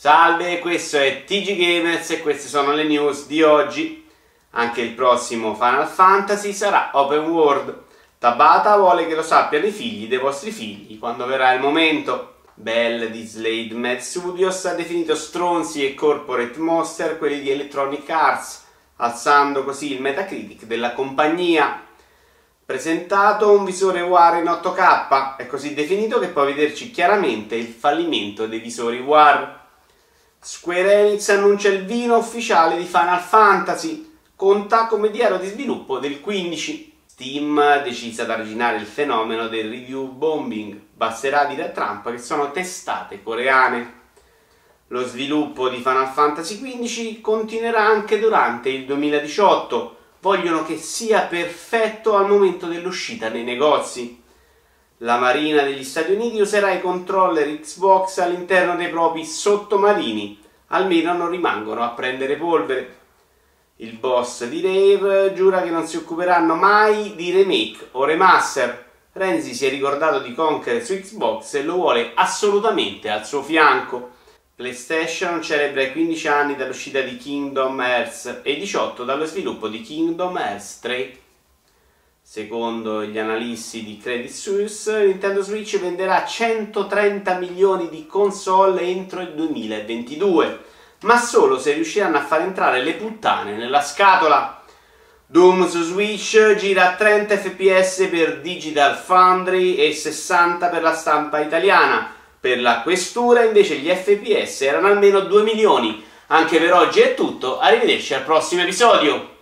Salve, questo è TG Gamers e queste sono le news di oggi. Anche il prossimo Final Fantasy sarà open world. Tabata vuole che lo sappiano i figli dei vostri figli quando verrà il momento. Bell di Slade Mad Studios ha definito stronzi e corporate monster quelli di Electronic Arts, alzando così il Metacritic della compagnia. Presentato un visore WAR in 8K, è così definito che può vederci chiaramente il fallimento dei visori WAR. Square Enix annuncia il vino ufficiale di Final Fantasy, conta come diario di sviluppo del 15. Steam decisa ad arginare il fenomeno del review bombing, basterà dire a Trump che sono testate coreane. Lo sviluppo di Final Fantasy XV continuerà anche durante il 2018, vogliono che sia perfetto al momento dell'uscita nei negozi. La Marina degli Stati Uniti userà i controller Xbox all'interno dei propri sottomarini, almeno non rimangono a prendere polvere. Il boss di Rave giura che non si occuperanno mai di remake o remaster. Renzi si è ricordato di Conquer su Xbox e lo vuole assolutamente al suo fianco. PlayStation celebra i 15 anni dall'uscita di Kingdom Hearts e i 18 dallo sviluppo di Kingdom Hearts 3. Secondo gli analisti di Credit Suisse, Nintendo Switch venderà 130 milioni di console entro il 2022, ma solo se riusciranno a far entrare le puttane nella scatola. Doom su Switch gira a 30 fps per Digital Foundry e 60 per la stampa italiana. Per la questura invece gli fps erano almeno 2 milioni. Anche per oggi è tutto, arrivederci al prossimo episodio.